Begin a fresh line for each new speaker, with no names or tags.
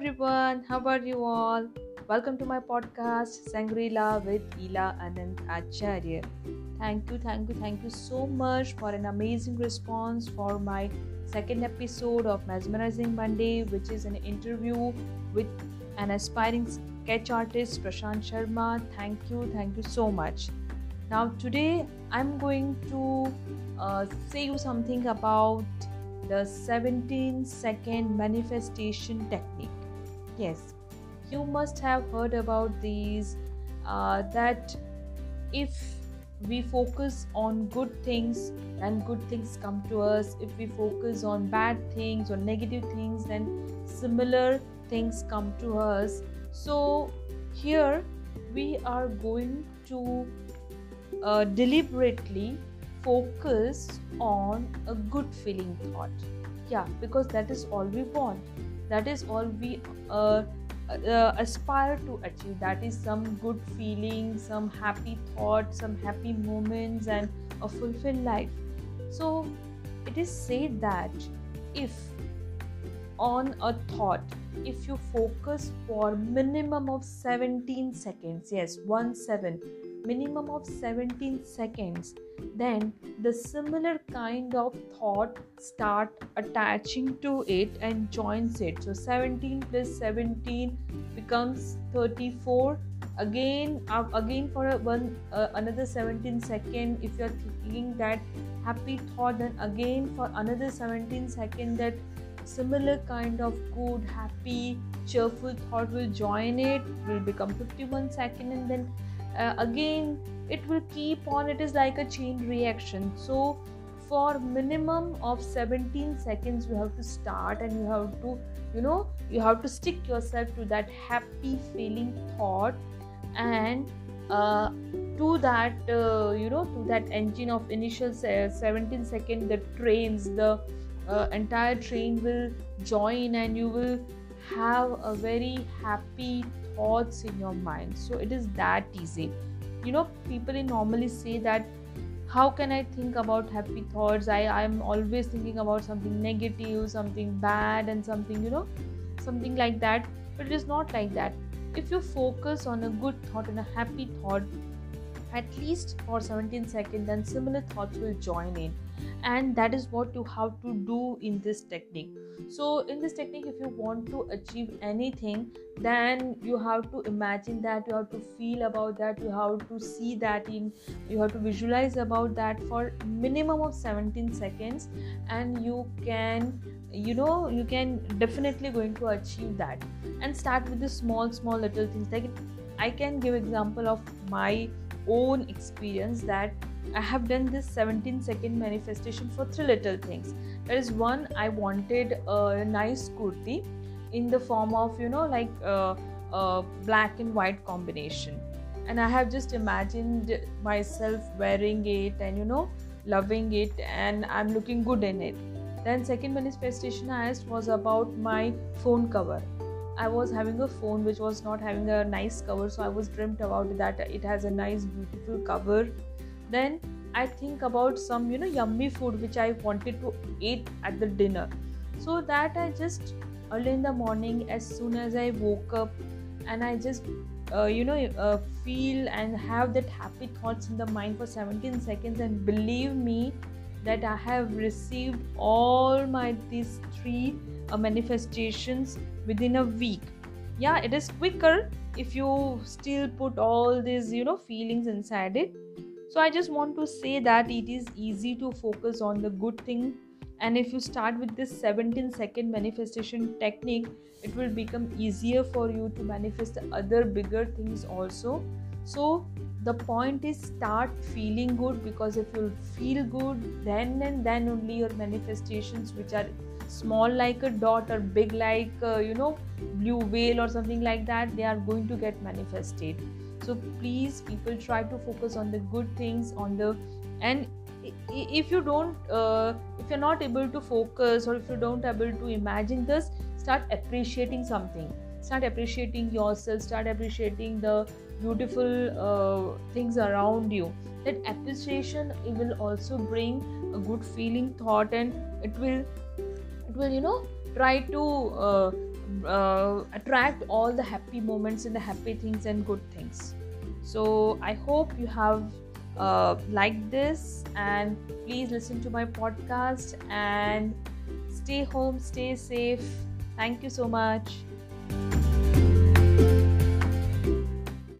everyone, how are you all? Welcome to my podcast Sangrila with Ila Anand Acharya. Thank you, thank you, thank you so much for an amazing response for my second episode of Mesmerizing Monday, which is an interview with an aspiring sketch artist Prashant Sharma. Thank you, thank you so much. Now, today I'm going to uh, say you something about the 17 second manifestation technique. Yes, you must have heard about these uh, that if we focus on good things and good things come to us if we focus on bad things or negative things then similar things come to us. So here we are going to uh, deliberately focus on a good feeling thought. Yeah because that is all we want that is all we uh, uh, aspire to achieve. That is some good feeling some happy thoughts some happy moments and a fulfilled life. So it is said that if on a thought if you focus for minimum of 17 seconds yes 1 7 minimum of 17 seconds then the similar kind of thought start attaching to it and joins it. So 17 plus 17 becomes 34 again uh, again for a one uh, another 17 second if you're thinking that happy thought then again for another 17 second that similar kind of good happy cheerful thought will join it will become 51 second and then uh, again it will keep on it is like a chain reaction. So for minimum of 17 seconds you have to start and you have to you know you have to stick yourself to that happy feeling thought and uh, to that uh, you know to that engine of initial 17 second the trains the uh, entire train will join and you will have a very happy thoughts in your mind. So it is that easy. You know people normally say that how can i think about happy thoughts? I i'm always thinking about something negative something bad and something you know something like that. But it is not like that. If you focus on a good thought and a happy thought at least for 17 seconds then similar thoughts will join in. And that is what you have to do in this technique. So in this technique if you want to achieve anything then you have to imagine that you have to feel about that you have to see that in you have to visualize about that for minimum of 17 seconds. And you can you know you can definitely going to achieve that. And start with the small small little things. Like i can give example of my own experience that I have done this 17 second manifestation for three little things. There is one I wanted a nice kurti in the form of you know like a, a black and white combination, and I have just imagined myself wearing it and you know loving it, and I'm looking good in it. Then second manifestation I asked was about my phone cover. I was having a phone which was not having a nice cover, so I was dreamt about that it has a nice, beautiful cover. Then i think about some you know yummy food which i wanted to eat at the dinner. So that i just early in the morning as soon as i woke up and i just uh, you know uh, feel and have that happy thoughts in the mind for 17 seconds and believe me that i have received all my these three uh, manifestations within a week. Yeah it is quicker if you still put all these you know feelings inside it. So i just want to say that it is easy to focus on the good thing. And if you start with this 17 second manifestation technique it will become easier for you to manifest the other bigger things also. So the point is start feeling good because if you feel good then and then only your manifestations which are small like a dot or big like uh, you know blue whale or something like that they are going to get manifested. So please people try to focus on the good things on the and if you don't uh, if you're not able to focus or if you don't able to imagine this start appreciating something. Start appreciating yourself. Start appreciating the beautiful uh, things around you that appreciation it will also bring a good feeling thought and it will it will you know try to uh, uh, attract all the happy moments and the happy things and good things. So i hope you have uh, liked this and please listen to my podcast and stay home stay safe. Thank you so much